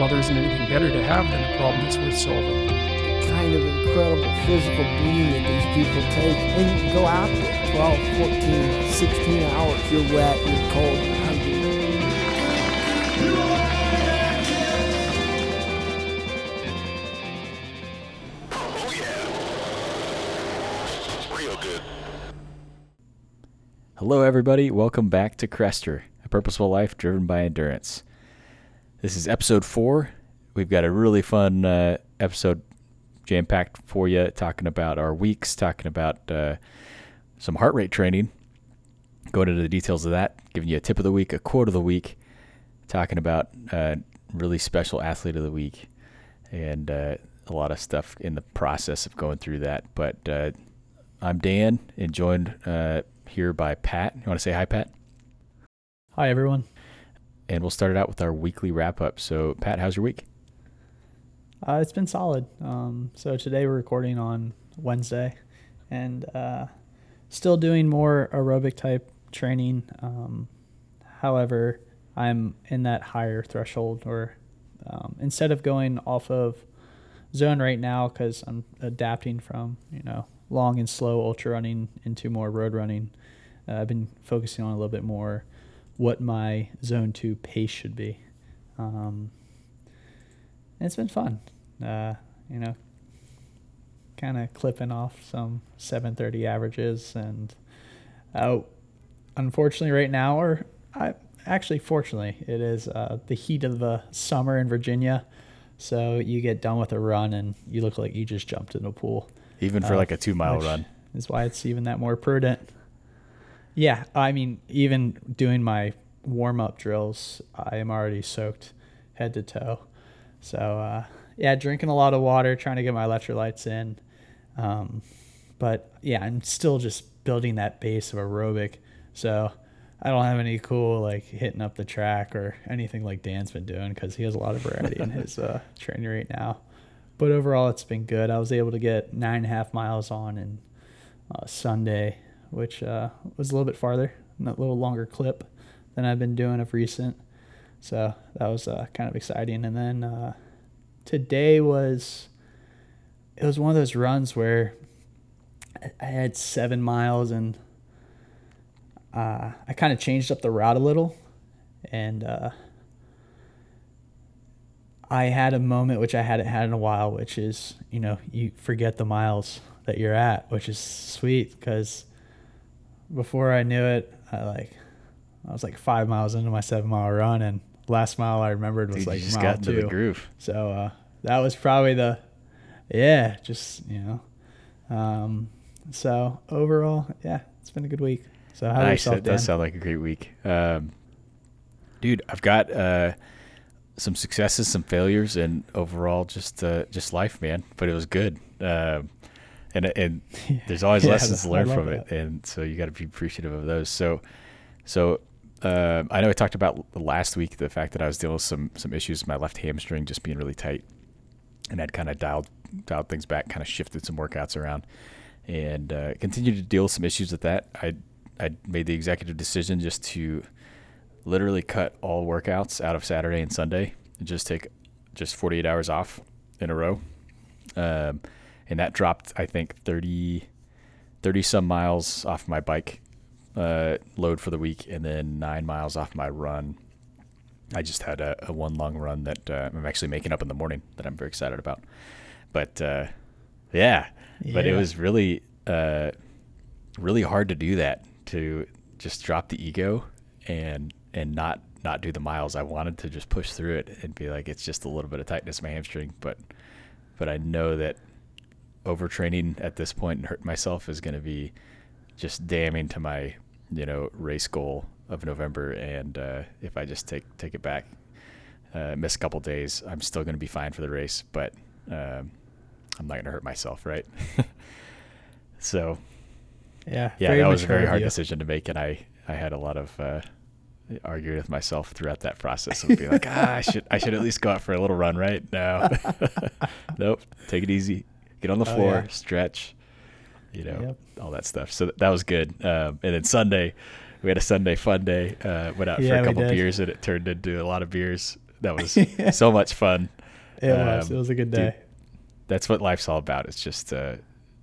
Well, there isn't anything better to have than a problem that's worth solving. The kind of incredible physical beating that these people take. And you go out there 12, 14, 16 hours. You're wet, you're cold, Hello, everybody. Welcome back to Crester, a purposeful life driven by endurance. This is episode four. We've got a really fun uh, episode jam packed for you, talking about our weeks, talking about uh, some heart rate training, going into the details of that, giving you a tip of the week, a quote of the week, talking about uh, really special athlete of the week, and uh, a lot of stuff in the process of going through that. But uh, I'm Dan, and joined uh, here by Pat. You want to say hi, Pat? Hi, everyone. And we'll start it out with our weekly wrap up. So, Pat, how's your week? Uh, it's been solid. Um, so today we're recording on Wednesday, and uh, still doing more aerobic type training. Um, however, I'm in that higher threshold, or um, instead of going off of zone right now, because I'm adapting from you know long and slow ultra running into more road running. Uh, I've been focusing on a little bit more what my zone two pace should be. Um, and it's been fun. Uh, you know, kind of clipping off some 730 averages and uh, unfortunately right now or I actually fortunately it is uh, the heat of the summer in Virginia so you get done with a run and you look like you just jumped in a pool Even for Uh, like a two mile run. is why it's even that more prudent. Yeah, I mean, even doing my warm up drills, I am already soaked head to toe. So uh, yeah, drinking a lot of water, trying to get my electrolytes in. Um, but yeah, I'm still just building that base of aerobic. So I don't have any cool like hitting up the track or anything like Dan's been doing because he has a lot of variety in his uh, training right now. But overall, it's been good. I was able to get nine and a half miles on in uh, Sunday, which uh, was a little bit farther, a little longer clip than I've been doing of recent. So that was uh, kind of exciting. And then uh, today was it was one of those runs where I- had seven miles and uh, I kind of changed up the route a little, and uh, I had a moment which I hadn't had in a while, which is you know you forget the miles that you're at, which is sweet because before I knew it, I like I was like five miles into my seven mile run, and last mile I remembered was Dude, like you just mile got two. the groove. So uh, that was probably the, yeah, just you know, um, so overall, yeah, it's been a good week. So how nice. yourself, That does sound like a great week. Um, dude, I've got uh, some successes, some failures, and overall just uh, just life, man. But it was good. Um, and and there's always Yeah, lessons to learn from that. it, and so you got to be appreciative of those. So, so um I know I talked about last week the fact that I was dealing with some some issues with my left hamstring just being really tight, and I'd kind of dialed dialed things back, kind of shifted some workouts around, and uh, continued to deal with some issues with that. I I made the executive decision just to literally cut all workouts out of Saturday and Sunday and just take just 48 hours off in a row. Um, and that dropped, I think, 30, 30 some miles off my bike uh, load for the week and then nine miles off my run. I just had a, a one long run that uh, I'm actually making up in the morning that I'm very excited about. But uh, yeah, but it was really, uh, really hard to do that to just drop the ego and and not not do the miles. I wanted to just push through it and be like, it's just a little bit of tightness in my hamstring, but but I know that overtraining at this point and hurt myself is going to be just damning to my you know race goal of November. And uh, if I just take take it back, uh, miss a couple days, I'm still going to be fine for the race, but um, I'm not going to hurt myself, right? so Yeah, yeah, that was a very hard decision to make, and I I had a lot of uh, arguing with myself throughout that process of being like, ah, I should I should at least go out for a little run, right? No, nope, take it easy, get on the Oh, floor, yeah. stretch, you know, Yep. all that stuff. So that was good. Um, and then Sunday, we had a Sunday fun day. Uh, went out for a couple beers, and it turned into a lot of beers. That was so much fun. It was. Um, It was a good dude, day. That's what life's all about. It's just uh,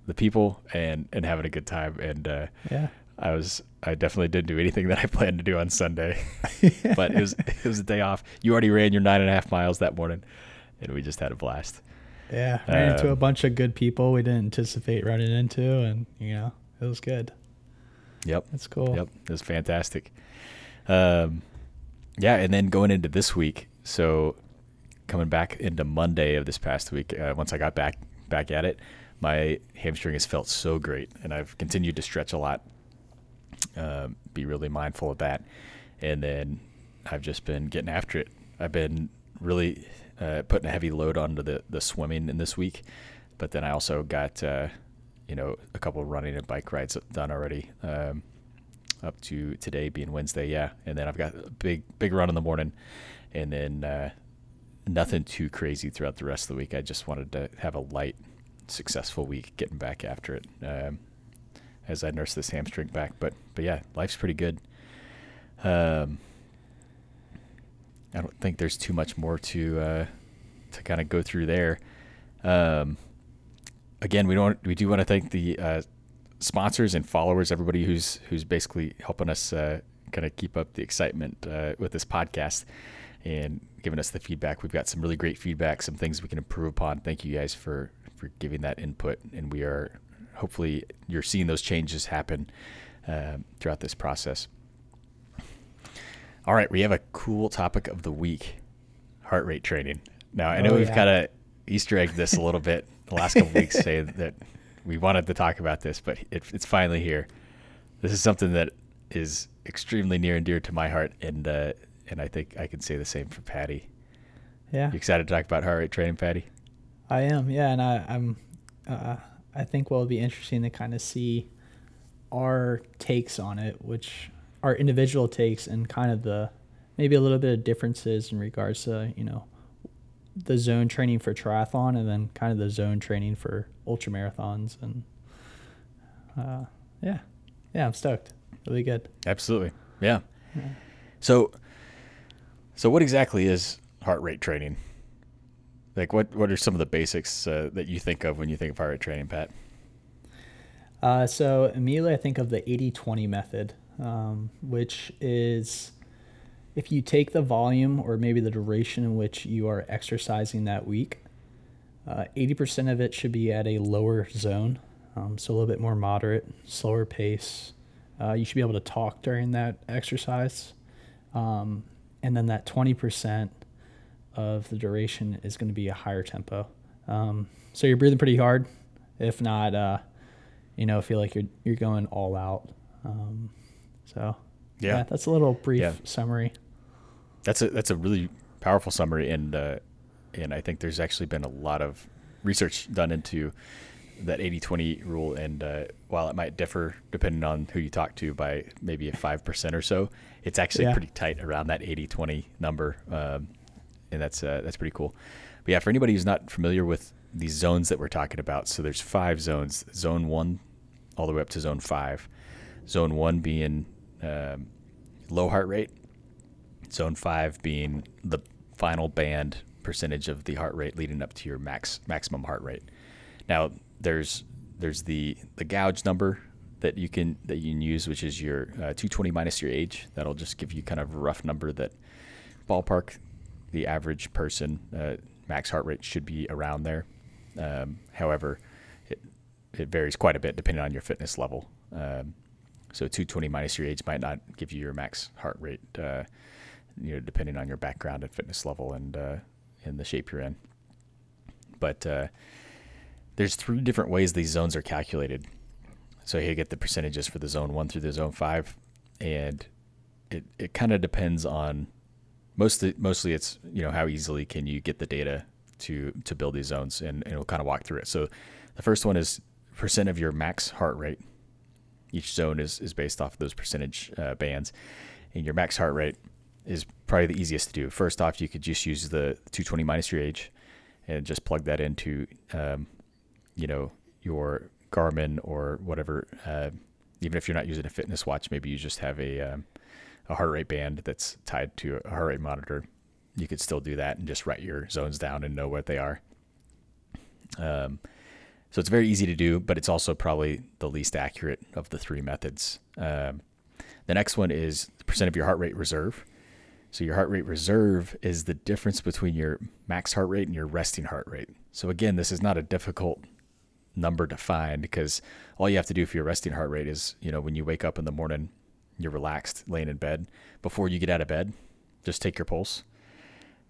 the people and and having a good time. And uh, Yeah. I was I definitely didn't do anything that I planned to do on Sunday, but it was it was a day off. You already ran your nine and a half miles that morning, and we just had a blast. Yeah. Ran into Um, a bunch of good people we didn't anticipate running into, and you know, it was good. Yep. That's cool. Yep, it was fantastic. Um, yeah, and then going into this week, so coming back into Monday of this past week, uh, once I got back back at it, my hamstring has felt so great, and I've continued to stretch a lot. Um, be really mindful of that, and then I've just been getting after it. I've been really uh, putting a heavy load onto the the swimming in this week, but then I also got uh, you know a couple of running and bike rides done already. Um, up to today being Wednesday, yeah. And then I've got a big big run in the morning, and then uh, nothing too crazy throughout the rest of the week. I just wanted to have a light, successful week, getting back after it um, as I nurse this hamstring back. But but yeah, life's pretty good. Um, I don't think there's too much more to uh, to kind of go through there. Um, again, we don't we do want to thank the uh, sponsors and followers, everybody who's who's basically helping us uh, kind of keep up the excitement uh, with this podcast and giving us the feedback. We've got some really great feedback, some things we can improve upon. Thank you guys for for giving that input, and we are hopefully you're seeing those changes happen um, throughout this process. All right, we have a cool topic of the week: heart rate training. Now I know Oh, we've yeah. kind of Easter egged this a little bit the last couple weeks, say that we wanted to talk about this, but it, it's finally here. This is something that is extremely near and dear to my heart, and uh, and I think I can say the same for Patty. Yeah. You excited to talk about heart rate training, Patty? I am, yeah, and I, I'm. Uh, I think what will be interesting to kind of see our takes on it, which our individual takes, and kind of the maybe a little bit of differences in regards to you know the zone training for triathlon, and then kind of the zone training for ultra marathons, and uh, yeah, yeah, I'm stoked. Really good. Absolutely. Yeah. So, so what exactly is heart rate training? Like, what what are some of the basics uh, that you think of when you think of heart rate training, Pat? Uh, so immediately I think of the 80-20 method, um, which is if you take the volume or maybe the duration in which you are exercising that week, uh, 80% of it should be at a lower zone, um, so a little bit more moderate, slower pace. Uh, you should be able to talk during that exercise. Um, and then that 20% of the duration is going to be a higher tempo. Um, so you're breathing pretty hard. If not, uh, you know, feel like you're you're going all out. So Yeah. that's a little brief Yeah. summary. That's a that's a really powerful summary, and uh, and I think there's actually been a lot of research done into that 80-20 rule. And uh, while it might differ depending on who you talk to by maybe a five percent or so, it's actually Yeah. pretty tight around that 80-20 number, um, and that's uh, that's pretty cool. But yeah, for anybody who's not familiar with these zones that we're talking about, so there's five zones: zone one, all the way up to zone five. Zone one being um, low heart rate, zone five being the final band percentage of the heart rate leading up to your max maximum heart rate. Now there's there's the the gauge number that you can that you can use, which is your uh, 220 minus your age. That'll just give you kind of a rough number that ballpark the average person uh, max heart rate should be around there. Um, however, it it varies quite a bit depending on your fitness level. Um, so 220 minus your age might not give you your max heart rate, uh, you know, depending on your background and fitness level and uh, and the shape you're in. But uh, there's three different ways these zones are calculated. So you get the percentages for the zone one through the zone five, and it, it kind of depends on mostly mostly it's you know how easily can you get the data to to build these zones, and, and we'll kind of walk through it. So the first one is percent of your max heart rate. Each zone is is based off of those percentage uh, bands, and your max heart rate is probably the easiest to do. First off, you could just use the 220 minus your age, and just plug that into, um, you know, your Garmin or whatever. Uh, even if you're not using a fitness watch, maybe you just have a um, a heart rate band that's tied to a heart rate monitor. You could still do that and just write your zones down and know what they are. Um, so it's very easy to do, but it's also probably the least accurate of the three methods. Um, the next one is the percent of your heart rate reserve. So your heart rate reserve is the difference between your max heart rate and your resting heart rate. So again, this is not a difficult number to find because all you have to do for your resting heart rate is, you know, when you wake up in the morning, you're relaxed laying in bed. Before you get out of bed, just take your pulse.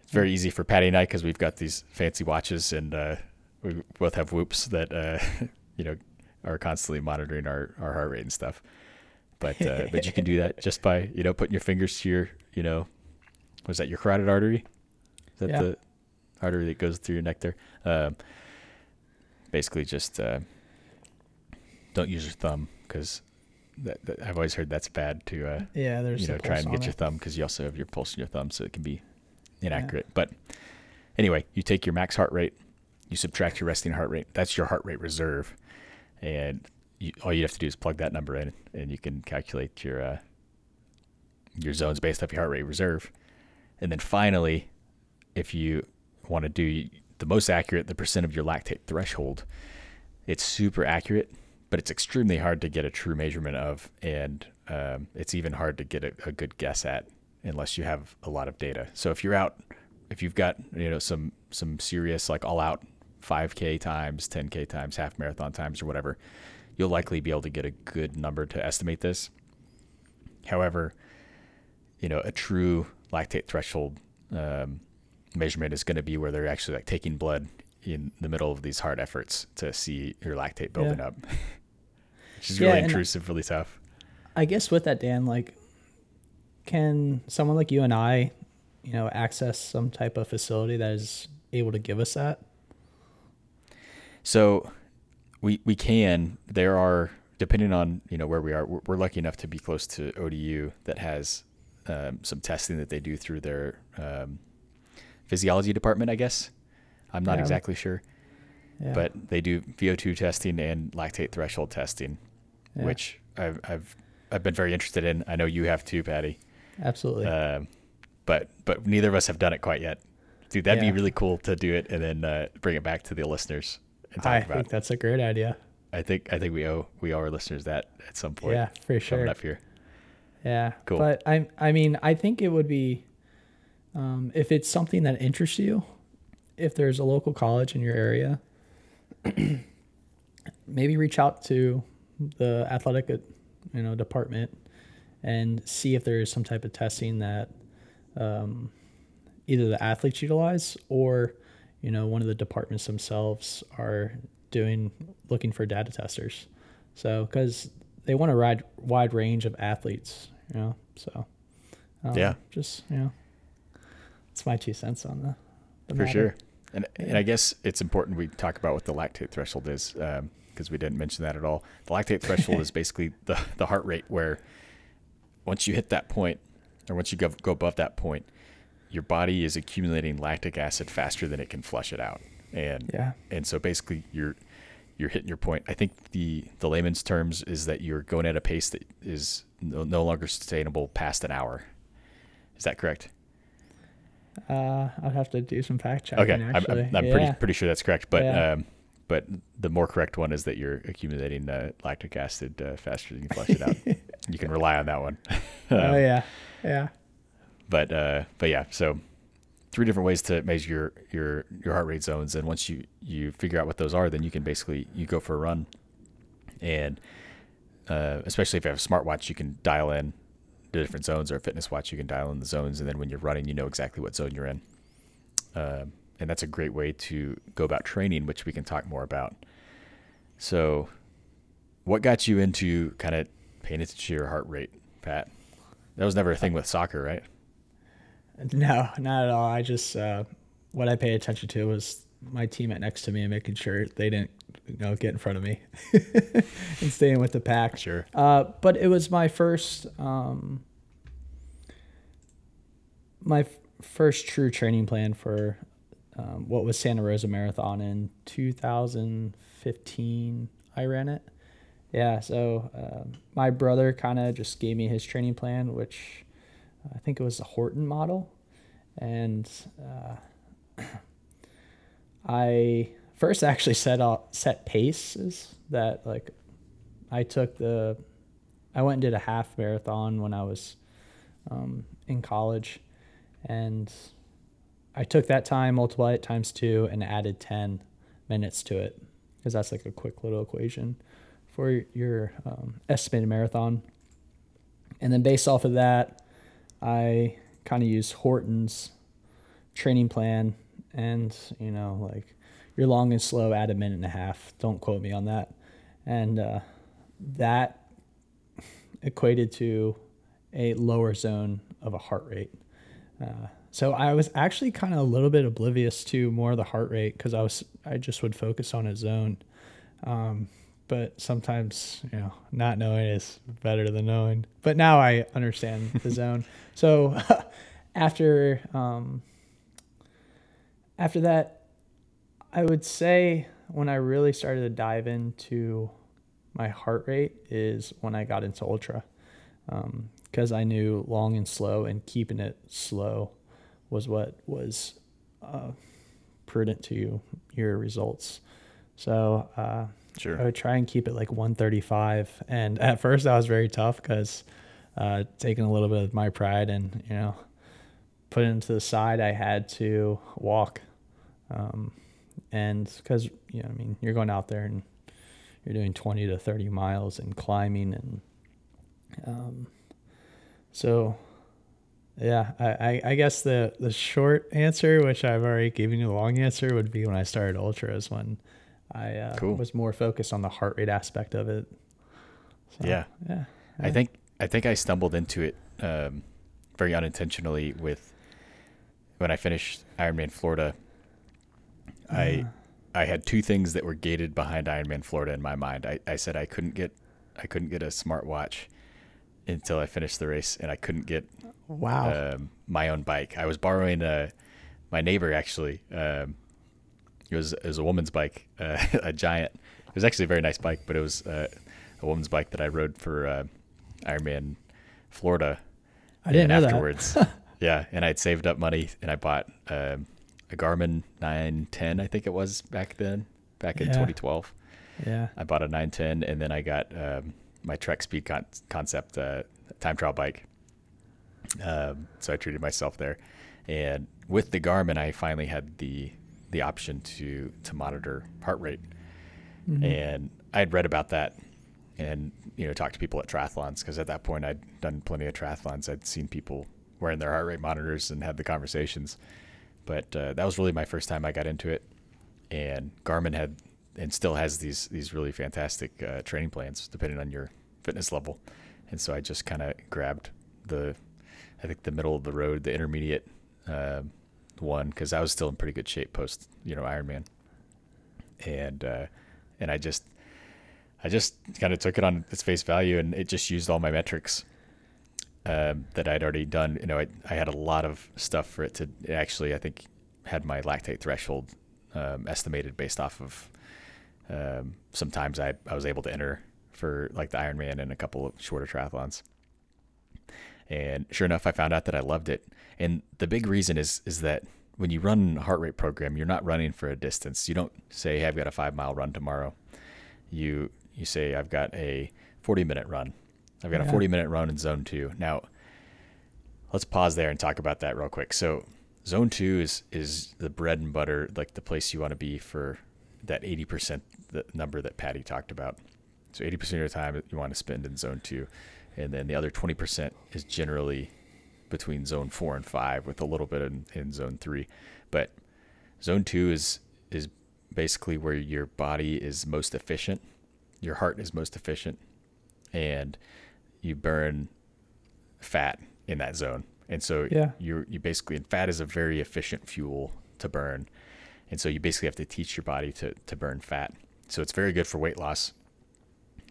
It's very easy for Patty and I because we've got these fancy watches and uh, we both have whoops that uh, you know are constantly monitoring our, our heart rate and stuff. But uh, but you can do that just by you know putting your fingers to your you know was that your carotid artery? Is that Yeah. the artery that goes through your neck there? Um, basically, just uh, don't use your thumb because that, that, I've always heard that's bad to uh, Yeah, there's you know try and get your thumb because you also have your pulse in your thumb, so it can be inaccurate. But anyway, you take your max heart rate, you subtract your resting heart rate. That's your heart rate reserve, and you, all you have to do is plug that number in, and you can calculate your uh, your zones based off your heart rate reserve. And then finally, if you want to do the most accurate, the percent of your lactate threshold, it's super accurate, but it's extremely hard to get a true measurement of, and um, it's even hard to get a, a good guess at unless you have a lot of data. So if you're out, if you've got you know some some serious like all out 5k times, 10k times, half marathon times, or whatever, you'll likely be able to get a good number to estimate this. However, you know a true lactate threshold um, measurement is going to be where they're actually like taking blood in the middle of these hard efforts to see your lactate building Yeah. up, which is Yeah, really intrusive, really tough. I guess with that, Dan, like, can someone like you and I, you know, access some type of facility that is able to give us that? So we we can. There are depending on you know where we are. We're, we're lucky enough to be close to ODU that has um, some testing that they do through their um, physiology department. I guess I'm not Yeah. exactly sure, Yeah. but they do VO2 testing and lactate threshold testing, Yeah. which I've I've I've been very interested in. I know you have too, Patty. absolutely. Um, but but neither of us have done it quite yet. Dude, that'd Yeah. be really cool to do it and then uh, bring it back to the listeners and talk I about. think that's a great idea. I think I think we owe we owe our listeners that at some point. Yeah, for sure. coming up here. Yeah. Cool. But I I mean, I think it would be um, if it's something that interests you, if there's a local college in your area, maybe reach out to the athletic uh, you know department and see if there is some type of testing that um, either the athletes utilize or you know one of the departments themselves are doing looking for data testers so because they want a wide wide range of athletes you know so um, Yeah. just you know it's my two cents on the, the For matter. sure. And and I guess it's important we talk about what the lactate threshold is because we didn't mention that at all. The lactate threshold is basically the the heart rate where once you hit that point or once you go, go above that point, your body is accumulating lactic acid faster than it can flush it out. And Yeah. and so basically you're you're hitting your point. I think the the layman's terms is that you're going at a pace that is no, no longer sustainable past an hour. Is that correct? uh i'd have to do some fact checking Okay, I'm, actually I'm, I'm yeah. pretty pretty sure that's correct. But Yeah. um, but the more correct one is that you're accumulating uh, lactic acid uh, faster than you flush it out. you can rely on that one. oh Um, yeah yeah But uh, but yeah, so three different ways to measure your your your heart rate zones, and once you you figure out what those are, then you can basically you go for a run, and uh, especially if you have a smartwatch, you can dial in the different zones, or a fitness watch, you can dial in the zones, and then when you're running, you know exactly what zone you're in. Um, and that's a great way to go about training, which we can talk more about. So, what got you into kind of paying attention to your heart rate, Pat? That was never a thing with soccer, right? No, not at all. I just uh, what I pay attention to was my teammate next to me and making sure they didn't, you know, get in front of me and staying with the pack. Sure. Uh, but it was my first, um, my f- first true training plan for um, what was Santa Rosa Marathon in 2015. I ran it. Yeah, so um, my brother kind of just gave me his training plan, which I think it was the Horton model, and uh, I first actually set out set paces that like I took the I went and did a half marathon when I was um, in college, and I took that time, multiplied it times two, and added ten minutes to it. Because that's like a quick little equation for your um, estimated marathon. And then based off of that, I kind of used Horton's training plan, and you know, like your long and slow, add a minute and a half. Don't quote me on that. And uh, that equated to a lower zone of a heart rate. Uh, so I was actually kind of a little bit oblivious to more of the heart rate because I was I just would focus on a zone. Um, but sometimes you know not knowing is better than knowing. But now I understand the zone. So after um, after that, I would say when I really started to dive into my heart rate is when I got into ultra, because I knew long and slow and keeping it slow was what was uh, prudent to your results. So uh, Sure. I would try and keep it like 135. And at first, that was very tough because uh, taking a little bit of my pride and you know put it into the side, I had to walk. Um, and because you know, I mean, you're going out there and you're doing 20 to 30 miles and climbing and um, so yeah I, I, I guess the the short answer which i've already given you the long answer would be when i started ultras when i uh, Cool. was more focused on the heart rate aspect of it So, Yeah. yeah I think I think I stumbled into it um, very unintentionally with when I finished Ironman Florida. I I had two things that were gated behind Ironman Florida in my mind. I, I said I couldn't get I couldn't get a smartwatch until I finished the race, and I couldn't get wow um, my own bike. I was borrowing uh, my neighbor actually. Um, it was it was a woman's bike, uh, a Giant. It was actually a very nice bike, but it was uh, a woman's bike that I rode for uh, Ironman Florida. i didn't know and that yeah, and I'd saved up money and I bought um, a Garmin 910, I think it was back then, back in Yeah. 2012. yeah I bought a 910 and then I got um, my Trek Speed con- Concept uh, time trial bike. Um, so I treated myself there, and with the Garmin, I finally had the the option to to monitor heart rate, Mm-hmm. and I had read about that, and you know talked to people at triathlons because at that point I'd done plenty of triathlons. I'd seen people wearing their heart rate monitors and had the conversations, but uh, that was really my first time I got into it, and Garmin had and still has these these really fantastic uh, training plans depending on your fitness level, and so I just kind of grabbed the I think the middle of the road, the intermediate uh, one, because I was still in pretty good shape post you know Ironman, and uh, and I just I just kind of took it on its face value, and it just used all my metrics um, that I'd already done. You know, I, I had a lot of stuff for it to it actually. I think had my lactate threshold um, estimated based off of um, sometimes I I was able to enter for like the Ironman and a couple of shorter triathlons. And sure enough, I found out that I loved it. And the big reason is is that when you run a heart rate program, you're not running for a distance. You don't say, "Hey, I've got a five mile run tomorrow." You you say, "I've got a 40 minute run." I've got a 40 minute run in zone two. Now, let's pause there and talk about that real quick. So, zone two is is the bread and butter, like the place you want to be for that 80% the number that Patty talked about. So 80% of your time you want to spend in zone two, and then the other 20% is generally between zone four and five, with a little bit in, in zone three. But zone two is is basically where your body is most efficient, your heart is most efficient, and you burn fat in that zone. And so Yeah. you're you basically and fat is a very efficient fuel to burn. And so you basically have to teach your body to, to burn fat. So it's very good for weight loss.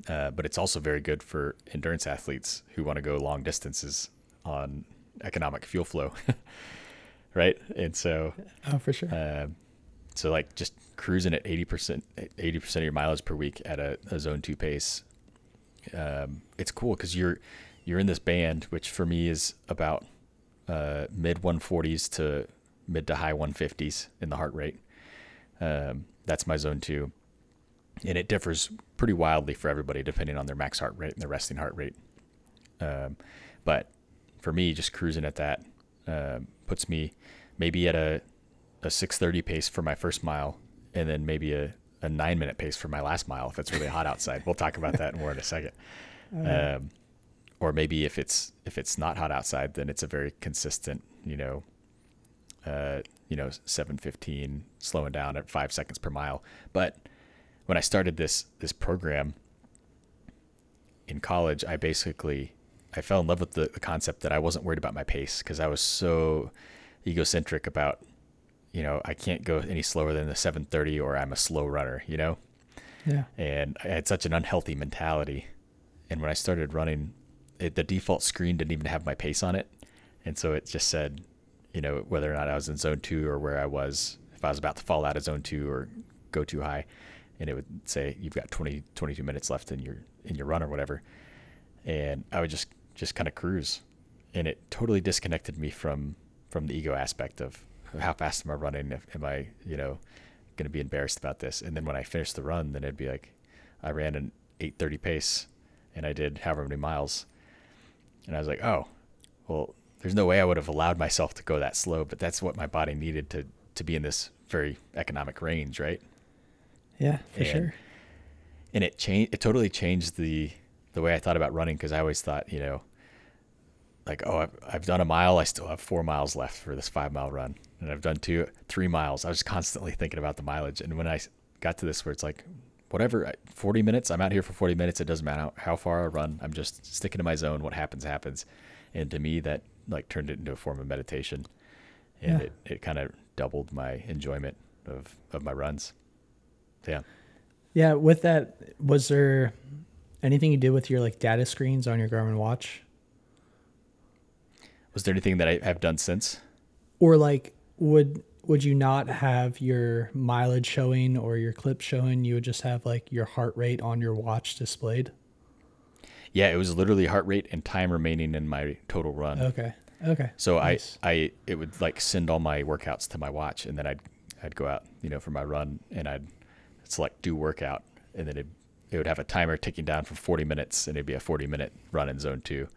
Uh, but it's also very good for endurance athletes who want to go long distances on economic fuel flow. right. And so oh for sure uh, So like just cruising at eighty percent, eighty percent of your mileage per week at a, a zone two pace. Um, it's cool because you're you're in this band, which for me is about uh, mid one forties to mid to high one fifties in the heart rate. Um, that's my zone two, and it differs pretty wildly for everybody depending on their max heart rate and their resting heart rate. Um, but for me, just cruising at that uh, puts me maybe at a a 6:30 pace for my first mile, and then maybe a, a nine minute pace for my last mile if it's really hot outside. We'll talk about that more in a second. Um, or maybe if it's if it's not hot outside, then it's a very consistent, you know, uh, you know, 7:15, slowing down at five seconds per mile. But when I started this this program in college, I basically I fell in love with the, the concept that I wasn't worried about my pace because I was so egocentric about, you know, I can't go any slower than the 730 or I'm a slow runner, you know? Yeah. And I had such an unhealthy mentality. And when I started running, it, the default screen didn't even have my pace on it. And so it just said, you know, whether or not I was in zone two or where I was, if I was about to fall out of zone two or go too high. And it would say, you've got 20, 22 minutes left in your, in your run or whatever. And I would just just kind of cruise, and it totally disconnected me from from the ego aspect of how fast am I running? Am I you know going to be embarrassed about this? And then when I finished the run, then it'd be like I ran an 8:30 pace, and I did however many miles, and I was like, oh, well, there's no way I would have allowed myself to go that slow, but that's what my body needed to to be in this very economic range, right? Yeah, for And- sure. and it changed it totally changed the the way I thought about running because I always thought you know like oh I've, I've done a mile I still have four miles left for this five mile run. And I've done two three miles. I was constantly thinking about the mileage. And when I got to this where it's like whatever 40 minutes I'm out here for 40 minutes. It doesn't matter how, how far I run. I'm just sticking to my zone. What happens happens. And to me that like turned it into a form of meditation. And Yeah. it, it kind of doubled my enjoyment of of my runs yeah Yeah, with that, was there anything you did with your like data screens on your Garmin watch? Was there anything that I have done since? Or like would would you not have your mileage showing or your clip showing? You would just have like your heart rate on your watch displayed. Yeah, it was literally heart rate and time remaining in my total run. Okay. Okay. So Nice. I, I, it would like send all my workouts to my watch, and then I'd, I'd go out, you know, for my run, and I'd select do workout, and then it, it would have a timer ticking down for 40 minutes, and it'd be a 40 minute run in zone two,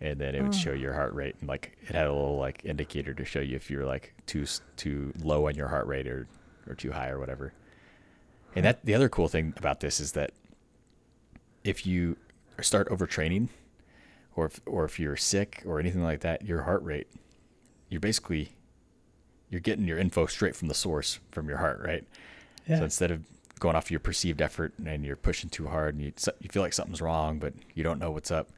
and then it would show your heart rate, and like it had a little like indicator to show you if you're like too too low on your heart rate or or too high or whatever. And that the other cool thing about this is that if you start overtraining, or if, or if you're sick or anything like that, your heart rate, you're basically you're getting your info straight from the source from your heart, right? Yeah. So instead of going off your perceived effort and you're pushing too hard and you you feel like something's wrong, but you don't know what's up.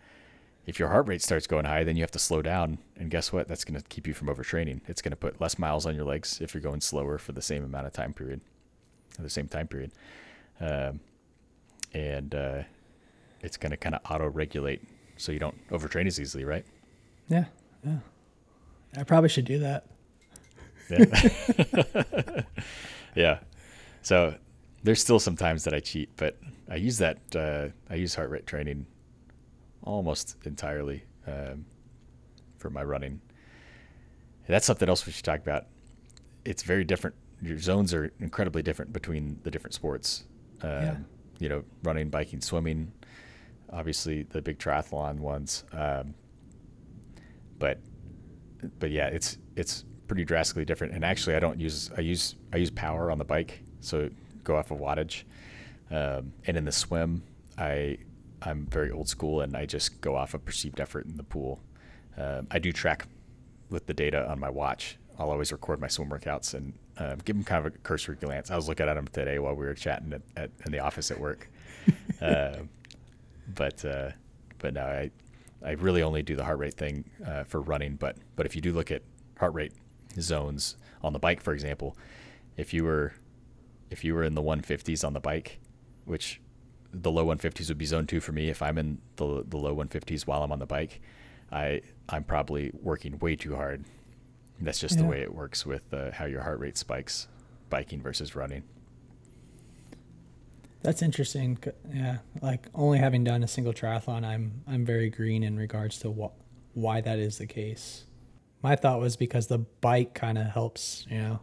If your heart rate starts going high, then you have to slow down, and guess what? That's going to keep you from overtraining. It's going to put less miles on your legs if you're going slower for the same amount of time period, or the same time period, um, and uh, it's going to kind of auto-regulate so you don't overtrain as easily, right? yeah. Yeah. I probably should do that. Yeah. yeah. So there's still some times that I cheat, but I use that. Uh, I use heart rate training almost entirely um, for my running. That's something else we should talk about. It's very different. Your zones are incredibly different between the different sports. Um, Yeah. You know, running, biking, swimming. Obviously, the big triathlon ones. Um, but but yeah, it's it's pretty drastically different. And actually, I don't use I use I use power on the bike, so go off of wattage. Um, and in the swim, I I'm very old school, and I just go off of perceived effort in the pool. Um, I do track with the data on my watch. I'll always record my swim workouts and uh, give them kind of a cursory glance. I was looking at them today while we were chatting at, at in the office at work. uh, but uh, but no, I I really only do the heart rate thing uh, for running. But but if you do look at heart rate zones on the bike, for example, if you were if you were in the 150s on the bike, which the low 150s would be zone two for me. If I'm in the the low 150s while I'm on the bike, I I'm probably working way too hard. That's just the way it works with uh, how your heart rate spikes biking versus running. That's interesting. Yeah, like only having done a single triathlon, I'm I'm very green in regards to what why that is the case. My thought was because the bike kind of helps, you know,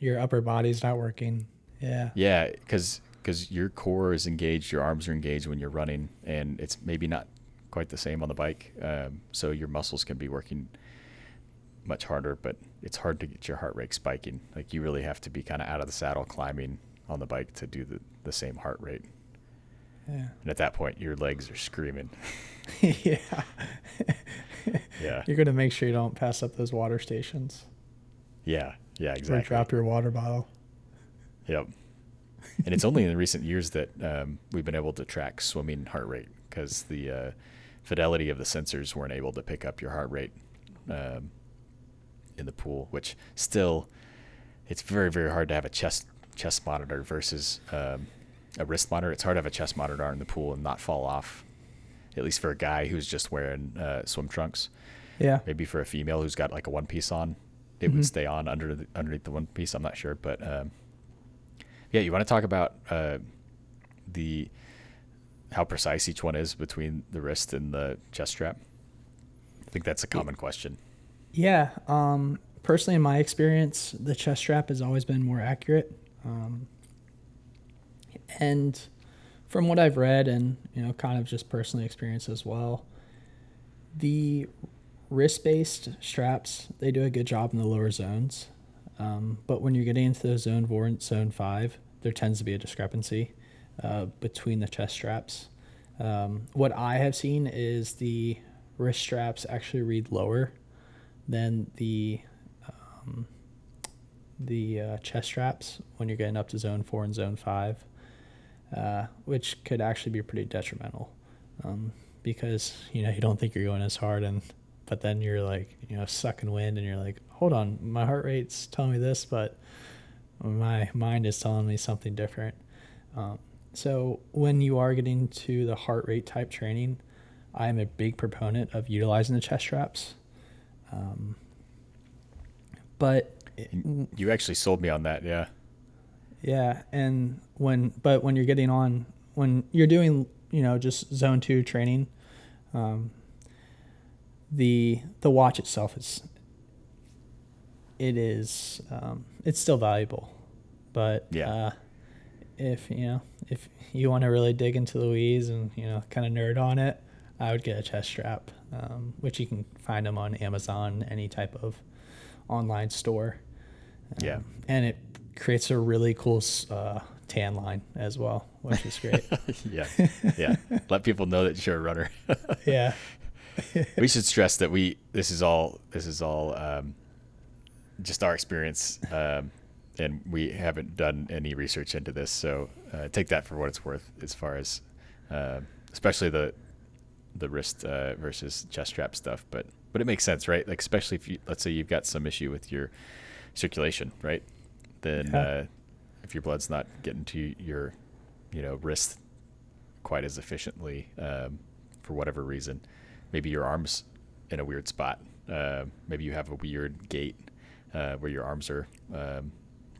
your upper body's not working. Yeah. Yeah, because because your core is engaged, your arms are engaged when you're running, and it's maybe not quite the same on the bike. Um, so your muscles can be working much harder, but it's hard to get your heart rate spiking. Like you really have to be kind of out of the saddle climbing on the bike to do the, the same heart rate. Yeah. And at that point, your legs are screaming. yeah. Yeah. You're gonna make sure you don't pass up those water stations Yeah. Yeah. or Exactly. drop your water bottle. Yep. And it's only in the recent years that um, we've been able to track swimming heart rate because the uh, fidelity of the sensors weren't able to pick up your heart rate um, in the pool, which still, it's very, very hard to have a chest chest monitor versus um, a wrist monitor. It's hard to have a chest monitor in the pool and not fall off, at least for a guy who's just wearing uh, swim trunks. Yeah. Maybe for a female who's got like a one piece on, it Mhm. would stay on under the, underneath the one piece. I'm not sure, but um, yeah, you want to talk about uh, the how precise each one is between the wrist and the chest strap. I think that's a common question. Yeah. Um, personally, in my experience, the chest strap has always been more accurate. Um, and from what I've read and, you know, kind of just personally experienced as well, the wrist based straps, they do a good job in the lower zones. Um, but when you're getting into the zone four and zone five, there tends to be a discrepancy uh, between the chest straps. Um, what I have seen is the wrist straps actually read lower than the um, the uh, chest straps when you're getting up to zone four and zone five, uh, which could actually be pretty detrimental um, because you know you don't think you're going as hard and but then you're like you know sucking wind and you're like hold on my heart rate's telling me this but my mind is telling me something different. Um, so when you are getting to the heart rate type training, I am a big proponent of utilizing the chest straps. Um, but You actually sold me on that. Yeah. yeah, and when but when you're getting on when you're doing you know just zone two training, um, the the watch itself is it is um, it's still valuable, but Yeah. uh, if you know if you want to really dig into the weeds and you know kind of nerd on it, I would get a chest strap, um, which you can find them on Amazon, any type of online store. Yeah. Um, and it creates a really cool uh, tan line as well, which is great. yeah. Yeah. Let people know that you're a runner. yeah. We should stress that we this is all this is all um, just our experience um, and we haven't done any research into this so uh, take that for what it's worth as far as uh, especially the the wrist uh, versus chest strap stuff but but it makes sense right like especially if you let's say you've got some issue with your circulation right then Yeah. uh, if your blood's not getting to your you know wrist quite as efficiently um, for whatever reason. Maybe your arms in a weird spot. Uh, maybe you have a weird gait uh, where your arms are um,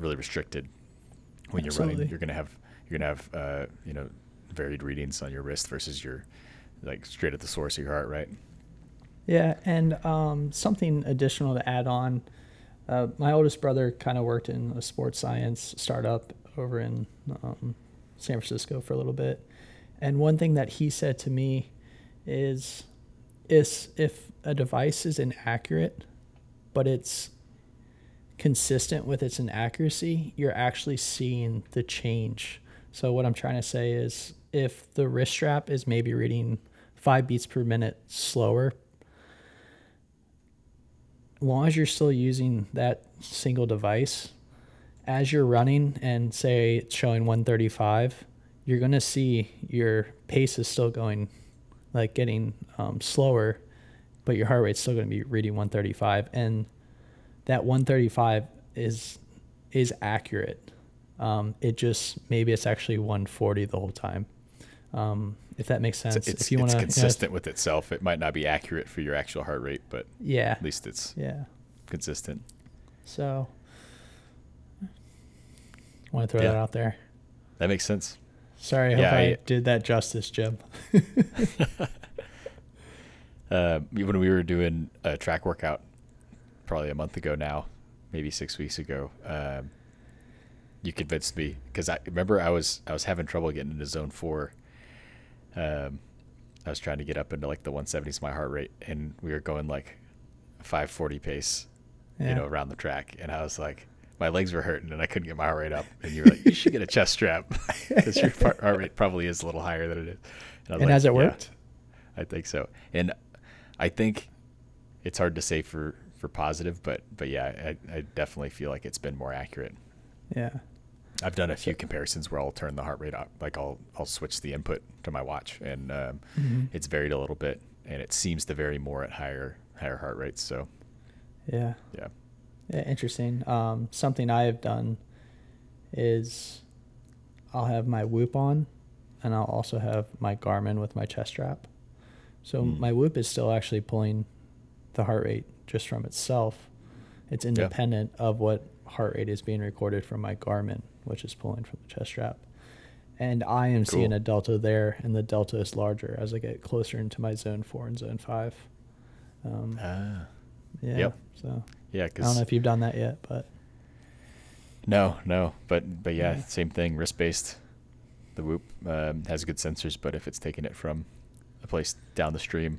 really restricted when you're running. You're gonna have you're gonna have uh, you know varied readings on your wrist versus your like straight at the source of your heart, right? Yeah, and um, something additional to add on. Uh, my oldest brother kind of worked in a sports science startup over in um, San Francisco for a little bit, and one thing that he said to me is, is if a device is inaccurate, but it's consistent with its inaccuracy, you're actually seeing the change. So what I'm trying to say is, if the wrist strap is maybe reading five beats per minute slower long as you're still using that single device, as you're running and say it's showing 135, you're going to see your pace is still going, like getting um, slower, but your heart rate's still going to be reading 135. And that 135 is is accurate. Um, it just maybe it's actually 140 the whole time. Um, if that makes sense. It's, if you want to, consistent with itself. It might not be accurate for your actual heart rate, but yeah, at least it's yeah. consistent. So, Want to throw Yeah. that out there. That makes sense. Sorry, I hope Yeah, I, I- did that justice, Jim. Uh, when we were doing a track workout, probably a month ago now, maybe six weeks ago, um, you convinced me because I remember I was I was having trouble getting into zone four. Um, I was trying to get up into like the 170s my heart rate, and we were going like 540 pace, Yeah. you know, around the track, and I was like. My legs were hurting and I couldn't get my heart rate up. And you were like, "You should get a chest strap because your heart rate probably is a little higher than it is." Was And like, has it "Yeah." worked? I think so. And I think it's hard to say for for positive, but but yeah, I, I definitely feel like it's been more accurate. Yeah. I've done a few comparisons where I'll turn the heart rate up, like I'll I'll switch the input to my watch, and um, Mhm. it's varied a little bit, and it seems to vary more at higher higher heart rates. So yeah, Yeah, interesting. Um, something I have done is I'll have my Whoop on, and I'll also have my Garmin with my chest strap. So Hmm. my Whoop is still actually pulling the heart rate just from itself. It's independent of what heart rate is being recorded from my Garmin, which is pulling from the chest strap. And I am seeing a delta there, and the delta is larger as I get closer into my zone four and zone five. Um, ah, yeah. yep. So yeah, cause I don't know if you've done that yet, but no, no, but but yeah, Yeah. same thing, wrist based. The Whoop um, has good sensors, but if it's taking it from a place down the stream,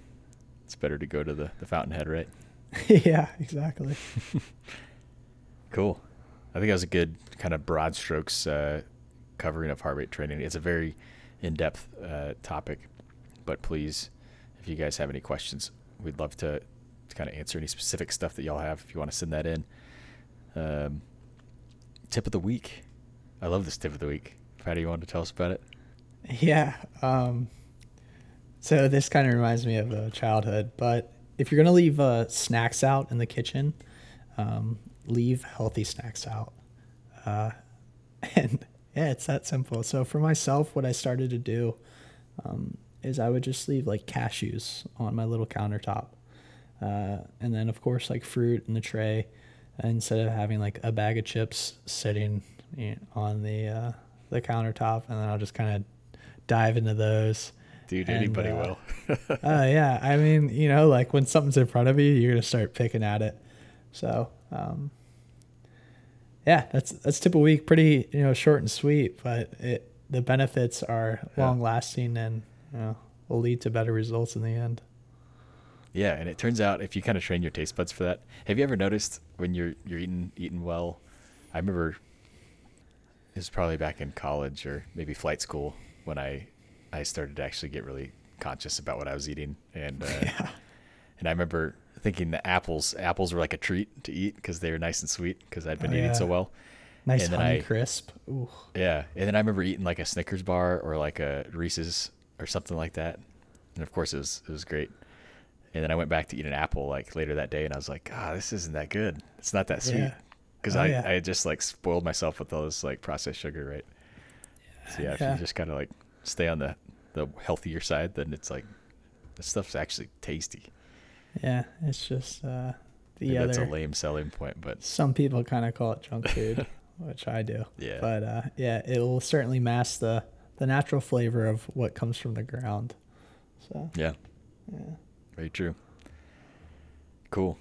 it's better to go to the the Fountainhead, right? yeah, exactly. Cool. I think that was a good kind of broad strokes uh, covering of heart rate training. It's a very in depth uh, topic, but please, if you guys have any questions, we'd love to, to kind of answer any specific stuff that y'all have if you want to send that in. Um, tip of the week. I love this tip of the week. Patty, you want to tell us about it? Yeah. Um, so this kind of reminds me of uh, childhood, but if you're gonna leave uh, snacks out in the kitchen, um, leave healthy snacks out. Uh, and yeah, it's that simple. So for myself, what I started to do um, is I would just leave like cashews on my little countertop, uh, and then of course like fruit in the tray, instead of having like a bag of chips sitting you know, on the uh, the countertop, and then I'll just kind of dive into those. Dude, And, anybody uh, will. Oh yeah, I mean, you know, like when something's in front of you, you're gonna start picking at it. So, um, yeah, that's that's tip of week. Pretty, you know, short and sweet, but it the benefits are Yeah. long lasting and you know will lead to better results in the end. Yeah, and it turns out if you kind of train your taste buds for that, have you ever noticed when you're you're eating eating well? I remember it was probably back in college or maybe flight school when I I started to actually get really conscious about what I was eating, and uh, Yeah. and I remember thinking that apples apples were like a treat to eat because they were nice and sweet because I'd been Oh, eating so well. Nice And honey I- crisp. Ooh. Yeah, and then I remember eating like a Snickers bar or like a Reese's or something like that, and of course it was it was great. And then I went back to eat an apple like later that day, and I was like, "Ah, this isn't that good. It's not that sweet." Yeah. Because Oh, I yeah. I had just like spoiled myself with all this like processed sugar, right? So yeah, if you just kind of like stay on the the healthier side, then it's like this stuff's actually tasty. Yeah, it's just uh, the Maybe other. that's a lame selling point, but Some people kind of call it junk food, which I do. Yeah. But uh, yeah, it will certainly mask the the natural flavor of what comes from the ground. So yeah, yeah. Very true. Cool.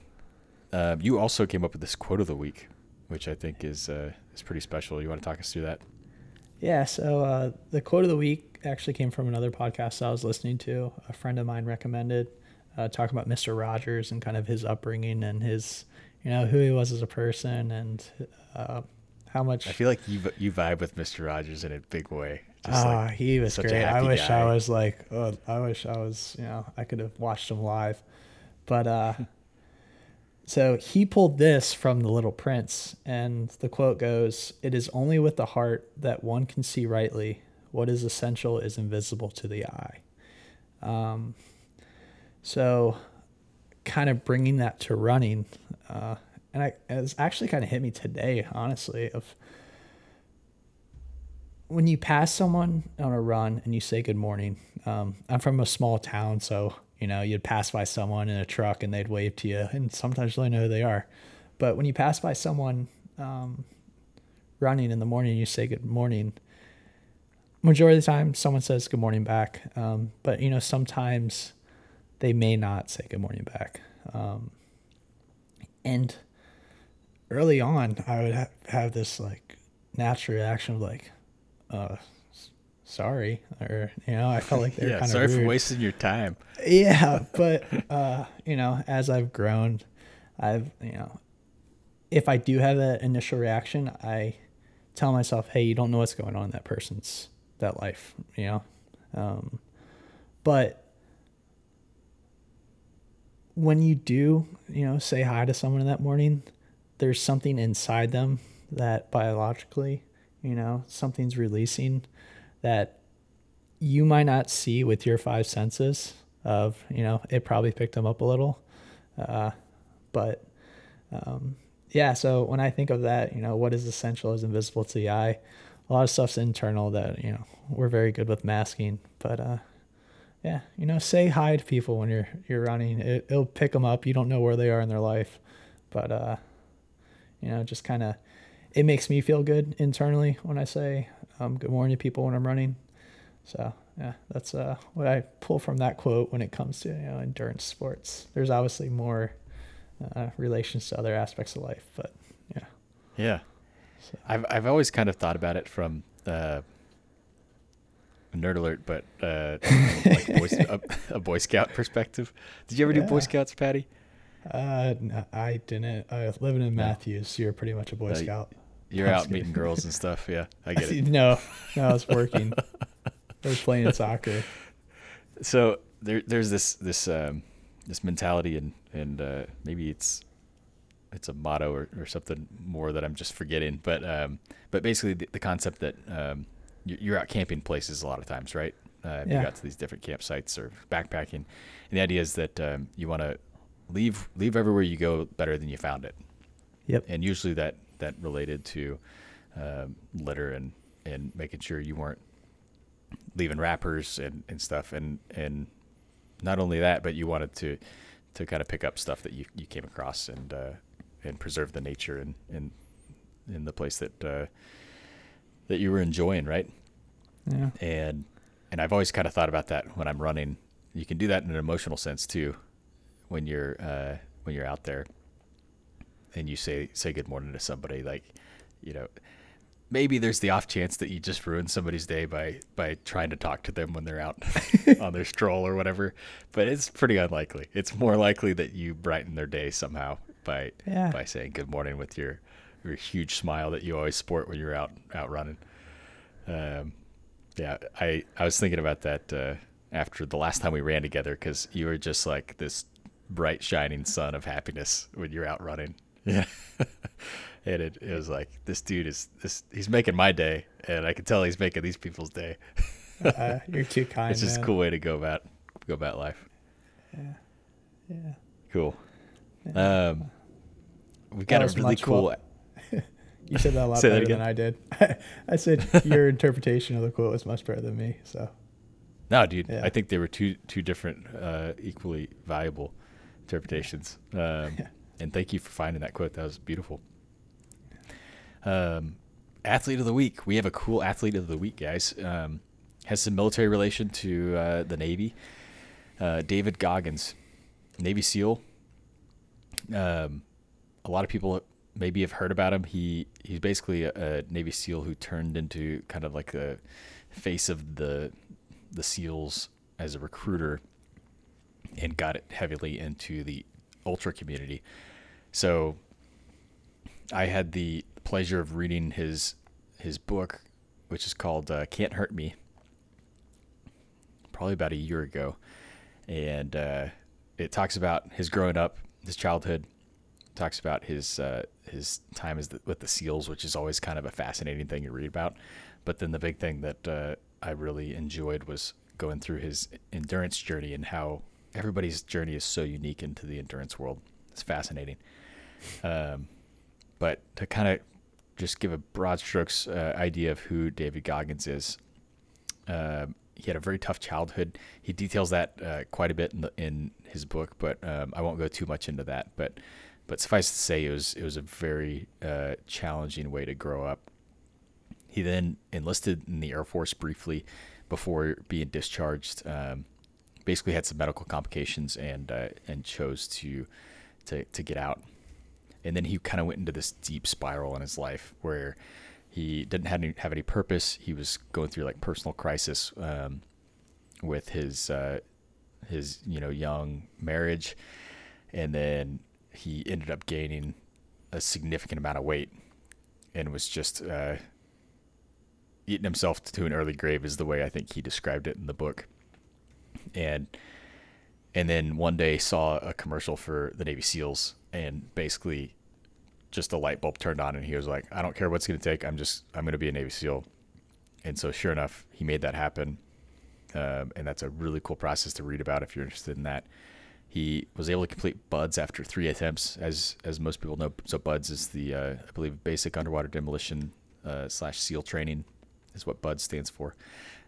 Um, you also came up with this quote of the week, which I think is uh, is pretty special. You want to talk us through that? Yeah, so uh, the quote of the week actually came from another podcast I was listening to. A friend of mine recommended uh, talking about Mr. Rogers and kind of his upbringing and his, you know, who he was as a person and uh, how much. I feel like you you vibe with Mr. Rogers in a big way. Just Ah, like he was great. I wish guy. I was like, oh, I wish I was, you know, I could have watched him live. But uh, so he pulled this from The Little Prince, and the quote goes, It is only with the heart that one can see rightly. What is essential is invisible to the eye. Um, so kind of bringing that to running, uh, and I, it's actually kind of hit me today, honestly, of when you pass someone on a run and you say good morning, um, I'm from a small town, so you know you'd pass by someone in a truck and they'd wave to you, and sometimes you really know who they are. But when you pass by someone um, running in the morning, and you say good morning. Majority of the time, someone says good morning back, um, but you know sometimes they may not say good morning back. Um, and early on, I would ha- have this like natural reaction of like, uh, sorry, or you know, I felt like they're yeah, kind sorry of for wasting your time. yeah, but uh, you know, as I've grown, I've you know, if I do have that initial reaction, I tell myself, "Hey, you don't know what's going on in that person's that life," you know. Um, but when you do, you know, say hi to someone in that morning, there's something inside them that biologically, you know, something's releasing that you might not see with your five senses of you know it probably picked them up a little. Uh, but um, yeah so when i think of that you know what is essential is invisible to the eye. A lot of stuff's internal that you know we're very good with masking but uh, yeah you know say hi to people when you're you're running. It, it'll pick them up. You don't know where they are in their life but uh, you know just kind of it makes me feel good internally when i say um, good morning to people when i'm running so yeah, that's uh, what I pull from that quote when it comes to you know endurance sports. There's obviously more uh, relations to other aspects of life, but yeah, Yeah. So- I've I've always kind of thought about it from uh, nerd alert, but uh, like boy, a, a Boy Scout perspective. Did you ever do Boy Scouts, Patty? uh, no, I didn't. Uh, living in Matthews, you're pretty much a Boy Uh, Scout. You're I'm out meeting girls and stuff. Yeah, I get it. no, no, I was working. I was playing soccer. so there there's this this um, this mentality and and uh, maybe it's it's a motto or, or something more that I'm just forgetting. But um, but basically the, the concept that um, you- you're out camping places a lot of times, right? Uh, You Yeah. got to these different campsites or backpacking, and the idea is that um, you want to leave leave everywhere you go better than you found it Yep. and usually that that related to um, litter and and making sure you weren't leaving wrappers and, and stuff and and not only that but you wanted to to kind of pick up stuff that you, you came across and uh, and preserve the nature and in in the place that uh, that you were enjoying right Yeah. and and I've always kind of thought about that when I'm running. You can do that in an emotional sense too, when you're uh, when you're out there, and you say say good morning to somebody. Like, you know, maybe there's the off chance that you just ruin somebody's day by by trying to talk to them when they're out on their stroll or whatever. But it's pretty unlikely. It's more likely that you brighten their day somehow by Yeah. by saying good morning with your your huge smile that you always sport when you're out out running. Um, yeah, I I was thinking about that uh, after the last time we ran together because you were just like this bright shining sun of happiness when you're out running. Yeah, and it, it was like this dude is this he's making my day, and I can tell he's making these people's day. Uh, you're too kind. it's just a cool way to go about go about life. Yeah. Yeah. Cool. Um, we got a really cool. well- You said that a lot better than I did. I said your interpretation of the quote was much better than me. So No, dude, Yeah. I think they were two two different, uh, equally valuable interpretations. Um, And thank you for finding that quote. That was beautiful. Um, athlete of the week. We have a cool athlete of the week, guys. Um, has some military relation to uh, the Navy. Uh, David Goggins, Navy SEAL. Um, a lot of people maybe have heard about him. He he's basically a, a Navy SEAL who turned into kind of like the face of the the SEALs as a recruiter and got it heavily into the ultra community. So I had the pleasure of reading his his book, which is called uh, "Can't Hurt Me," probably about a year ago, and uh, it talks about his growing up, his childhood, talks about his uh, his time the, with the SEALs, which is always kind of a fascinating thing to read about. But then the big thing that uh, I really enjoyed was going through his endurance journey and how everybody's journey is so unique into the endurance world. It's fascinating. Um, but to kind of just give a broad strokes uh, idea of who David Goggins is, um, he had a very tough childhood. He details that uh, quite a bit in, the, in his book, but um, I won't go too much into that. But but suffice to say, it was it was a very uh, challenging way to grow up, He then enlisted in the Air Force briefly before being discharged. Um, basically, had some medical complications and uh, and chose to to to get out. And then he kind of went into this deep spiral in his life where he didn't have any, have any purpose. He was going through like personal crisis um, with his uh, his you know young marriage, and then he ended up gaining a significant amount of weight and was just uh, eating himself to an early grave is the way I think he described it in the book. And and then one day saw a commercial for the Navy SEALs and basically just a light bulb turned on and he was like, I don't care what's going to take. I'm just I'm going to be a Navy SEAL. And so sure enough, he made that happen. Um, and that's a really cool process to read about if you're interested in that. He was able to complete BUDS after three attempts, as as most people know. So BUDS is the uh, I believe basic underwater demolition uh, slash SEAL training is what BUDS stands for.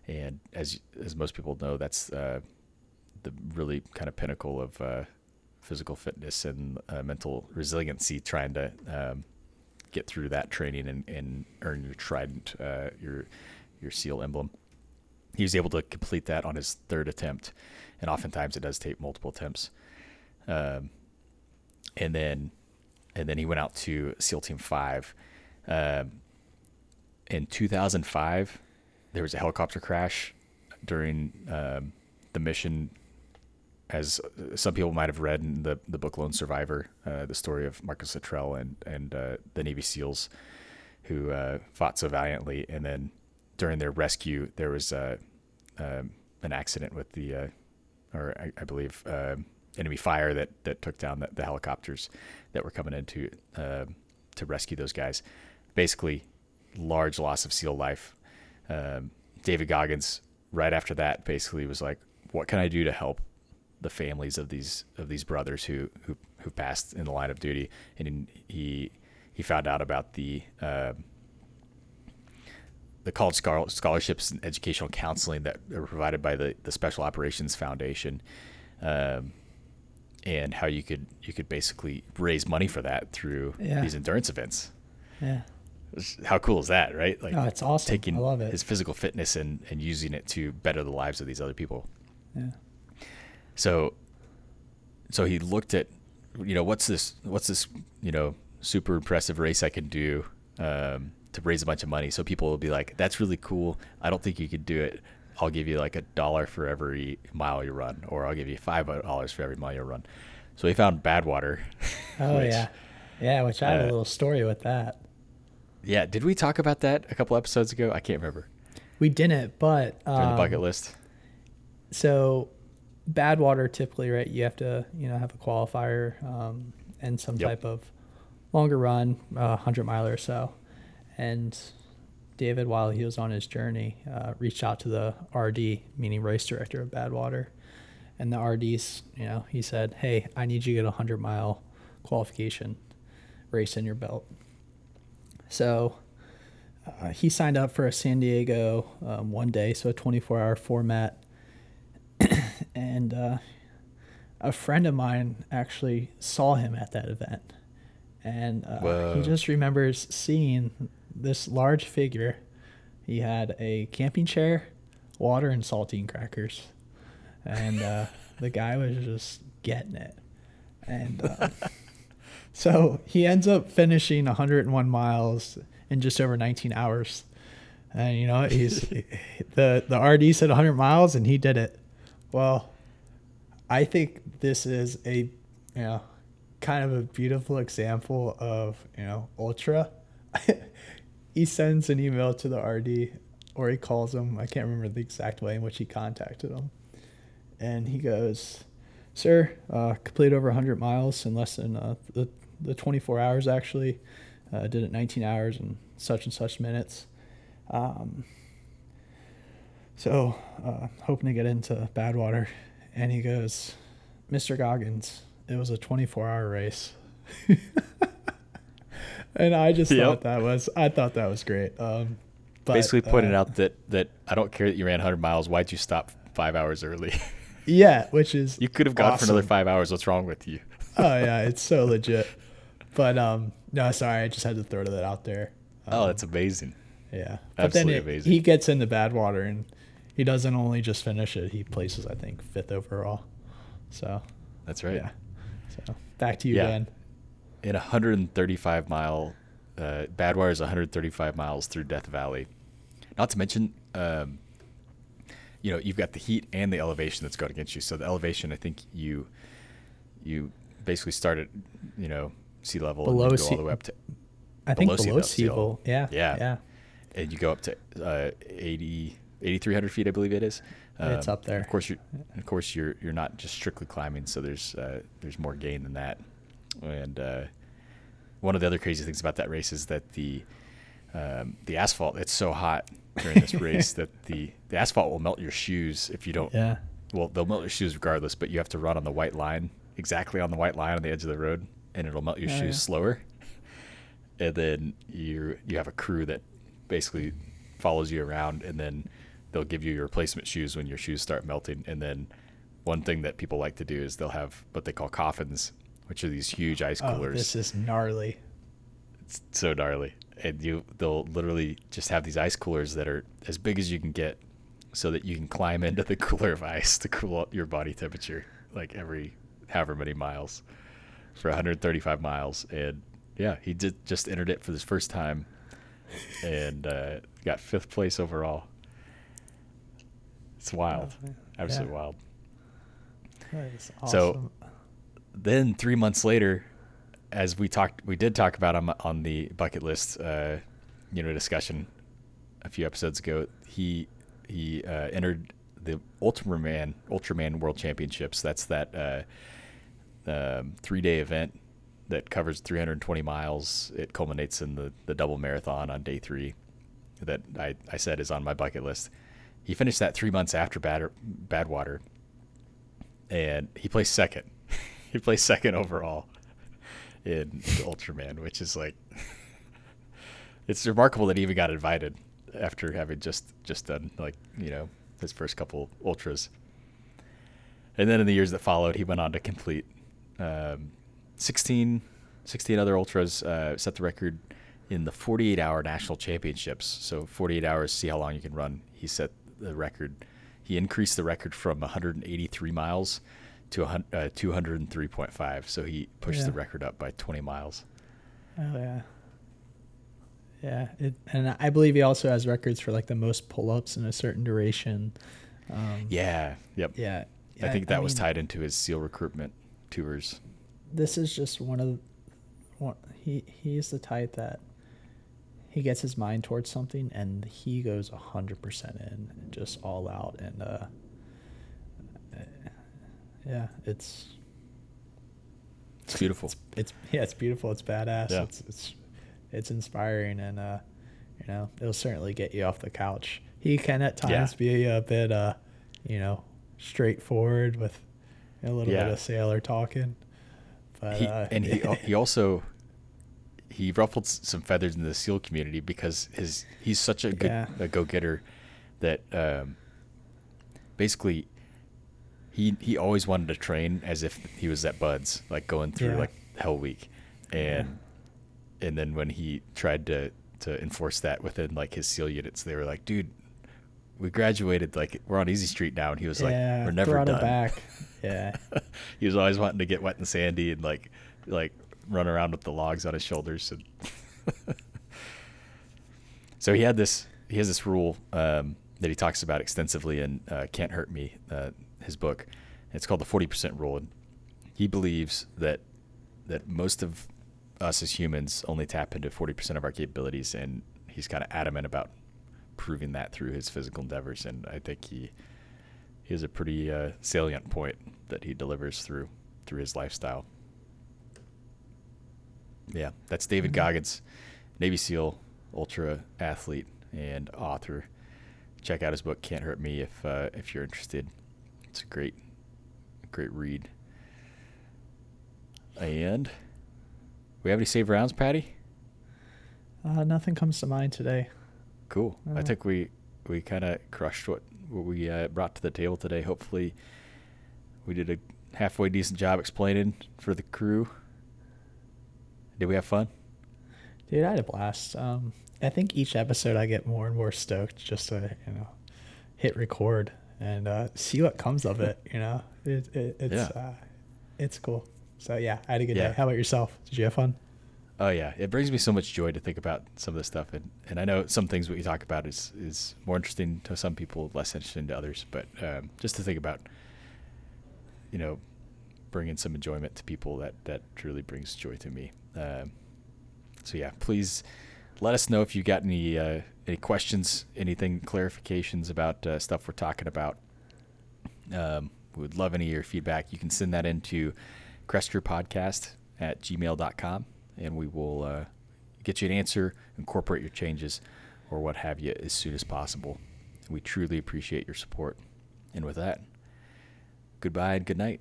And as as most people know, that's uh, the really kind of pinnacle of uh, physical fitness and uh, mental resiliency. Trying to um, get through that training and, and earn your trident, uh, your your SEAL emblem. He was able to complete that on his third attempt, and oftentimes it does take multiple attempts. Um, and then, and then he went out to SEAL Team Five. Um, in 2005, there was a helicopter crash during um, the mission. As some people might have read in the, the book Lone Survivor, uh, the story of Marcus Luttrell and and uh, the Navy SEALs who uh, fought so valiantly, and then during their rescue, there was uh, um, an accident with the, uh, or I, I believe, uh, enemy fire that that took down the, the helicopters that were coming in to to rescue those guys. Basically, large loss of SEAL life. Um, David Goggins, right after that, basically was like, "What can I do to help the families of these of these brothers who who who passed in the line of duty?" And he he found out about the uh, the college scholarships and educational counseling that are provided by the, the Special Operations Foundation, um, and how you could you could basically raise money for that through Yeah. these endurance events. Yeah. How cool is that, right? Like Oh, it's awesome. taking I love it. his physical fitness and, and using it to better the lives of these other people. Yeah. So, so he looked at, you know, what's this, what's this, you know, super impressive race I can do um, to raise a bunch of money. So people will be like, that's really cool. I don't think you could do it. I'll give you like a dollar for every mile you run, or I'll give you five dollars for every mile you run. So he found Badwater. Oh which- yeah. Yeah, which I have uh, a little story with that. Yeah. Did we talk about that a couple episodes ago? I can't remember. We didn't, but During the um, bucket list. so Badwater typically right you have to you know have a qualifier um, and some Yep. type of longer run uh, 100 mile or so. And david while he was on his journey uh, reached out to the rd meaning race director of badwater and the rds you know he said hey i need you to get a 100 mile qualification race in your belt. So uh, he signed up for a san diego um, one day so a 24 hour format and uh, a friend of mine actually saw him at that event, and uh, he just remembers seeing this large figure. He had a camping chair, water, and saltine crackers, and uh, the guy was just getting it, and. Uh, so he ends up finishing 101 miles in just over 19 hours. And you know, he's the the RD said 100 miles and he did it. Well, I think this is a you know kind of a beautiful example of you know ultra. he sends an email to the RD or he calls him. I can't remember the exact way in which he contacted him, and he goes, "Sir, uh, complete over 100 miles in less than uh, the the 24 hours. Actually, uh, did it 19 hours and such and such minutes." Um, so, uh, hoping to get into Badwater. And he goes, Mr. Goggins, it was a 24 hour race. and I just Yep. thought that was, I thought that was great. Um, but, Basically pointed uh, out that, that I don't care that you ran 100 miles. Why'd you stop five hours early? Yeah, which is, you could have gone for another five hours. What's wrong with you? oh yeah, it's so legit. But, um, no, sorry, I just had to throw that out there. Oh, Um, that's amazing. Yeah, but Absolutely then it, amazing. he gets into Badwater and he doesn't only just finish it; he places, I think, fifth overall. So That's right. yeah. So back to you, Yeah. Dan. in a 135 mile uh, Badwater is 135 miles through Death Valley. Not to mention, um, you know, you've got the heat and the elevation that's going against you. So the elevation, I think you you basically start at you know sea level Below and then go sea- all the way up to I think Below sea below level, sea sea level. Yeah. Yeah. Yeah. and you go up to uh, 80 8300 feet, I believe it is. It's Um, up there. Of course, you're of course you're you're not just strictly climbing, so there's uh, there's more gain than that. And uh, one of the other crazy things about that race is that the um, the asphalt it's so hot during this race that the the asphalt will melt your shoes if you don't. Yeah. Well, they'll melt your shoes regardless, but you have to run on the white line, exactly on the white line on the edge of the road, and it'll melt your Oh, shoes yeah. slower. And then you you have a crew that basically follows you around, and then they'll give you your replacement shoes when your shoes start melting. And then one thing that people like to do is they'll have what they call coffins, which are these huge ice coolers. Oh, coolers this is gnarly. it's so gnarly. And you they'll literally just have these ice coolers that are as big as you can get so that you can climb into the cooler of ice to cool up your body temperature like every however many miles for 135 miles and yeah he did just entered it for his first time and uh, got fifth place overall it's wild Oh, absolutely yeah. wild is So- then three months later, as we talked, we did talk about him on the bucket list, uh, you know, discussion a few episodes ago. He he uh, entered the Ultraman Ultraman World Championships. That's that uh, um, three day event that covers 320 miles. It culminates in the the double marathon on day three. That I, I said is on my bucket list. He finished that three months after Bad Badwater, and he placed second. he placed second overall in Ultraman, which is like it's remarkable that he even got invited after having just just done like you know his first couple ultras. And then in the years that followed, he went on to complete um, 16, 16 other ultras, uh, set the record in the 48 hour national championships. So 48 hours, see how long you can run. He set the record. He increased the record from 183 miles to uh, 203.5. So he pushed the record up by 20 miles. Oh yeah. Yeah, it, and I believe he also has records for like the most pull-ups in a certain duration. Um, Yeah. Yep. yeah. I think that was mean, tied into his SEAL recruitment tours. This is just one of, one, he he's the type that he gets his mind towards something and he goes hundred percent in, just all out, and uh, yeah, it's It's beautiful. it's yeah, it's beautiful. It's badass. Yeah. It's it's it's inspiring, and uh, you know, it'll certainly get you off the couch. He can at Yeah. times be a bit, uh, you know, straightforward with a little Yeah. bit of sailor talking. But he, uh, and he he also he ruffled some feathers in the SEAL community because his he's such a good Yeah. a go getter that um, basically he he always wanted to train as if he was at Buds, like going through Yeah. like Hell Week, and and then when he tried to to enforce that within like his SEAL units, they were like, dude. We graduated, like we're on Easy Street now, and he was like, "We're never done." back. Yeah, he was always wanting to get wet and sandy and like like run around with the logs on his shoulders so he had this he has this rule um, that he talks about extensively in uh, can't hurt me uh, his book. It's called the 40% rule. And he believes that that most of us as humans only tap into 40% of our capabilities and he's kind of adamant about proving that through his physical endeavors. And i think he he has a pretty uh, salient point that he delivers through through his lifestyle. Yeah, that's David Mhm. Goggins, Navy SEAL, ultra athlete, and author. Check out his book "Can't Hurt Me" if uh, if you're interested. It's a great, great read. And we have any save rounds, Patty? uh, nothing comes to mind today. Cool. I Uh, think we we kind of crushed what what we uh, brought to the table today. Hopefully, we did a halfway decent job explaining for the crew. Did we have fun? Dude, I had a blast. Um, I think each episode I get more and more stoked just to you know hit record and uh, see what comes of it. You know, it, it, it's Yeah. uh, it's cool. So yeah, I had a good Yeah. day. How about yourself? Did you have fun? Oh yeah, it brings me so much joy to think about some of this stuff, and, and I know some things we talk about is is more interesting to some people, less interesting to others. But um, just to think about, you know, bringing some enjoyment to people that that truly brings joy to me. Um, so yeah, please let us know if you got any uh, any questions, anything clarifications about uh, stuff we're talking about. Um, we would love any of your feedback. You can send that into Podcast at gmail.com and we will uh, get you an answer, incorporate your changes, or what have you as soon as possible. We truly appreciate your support. And with that, goodbye and good night.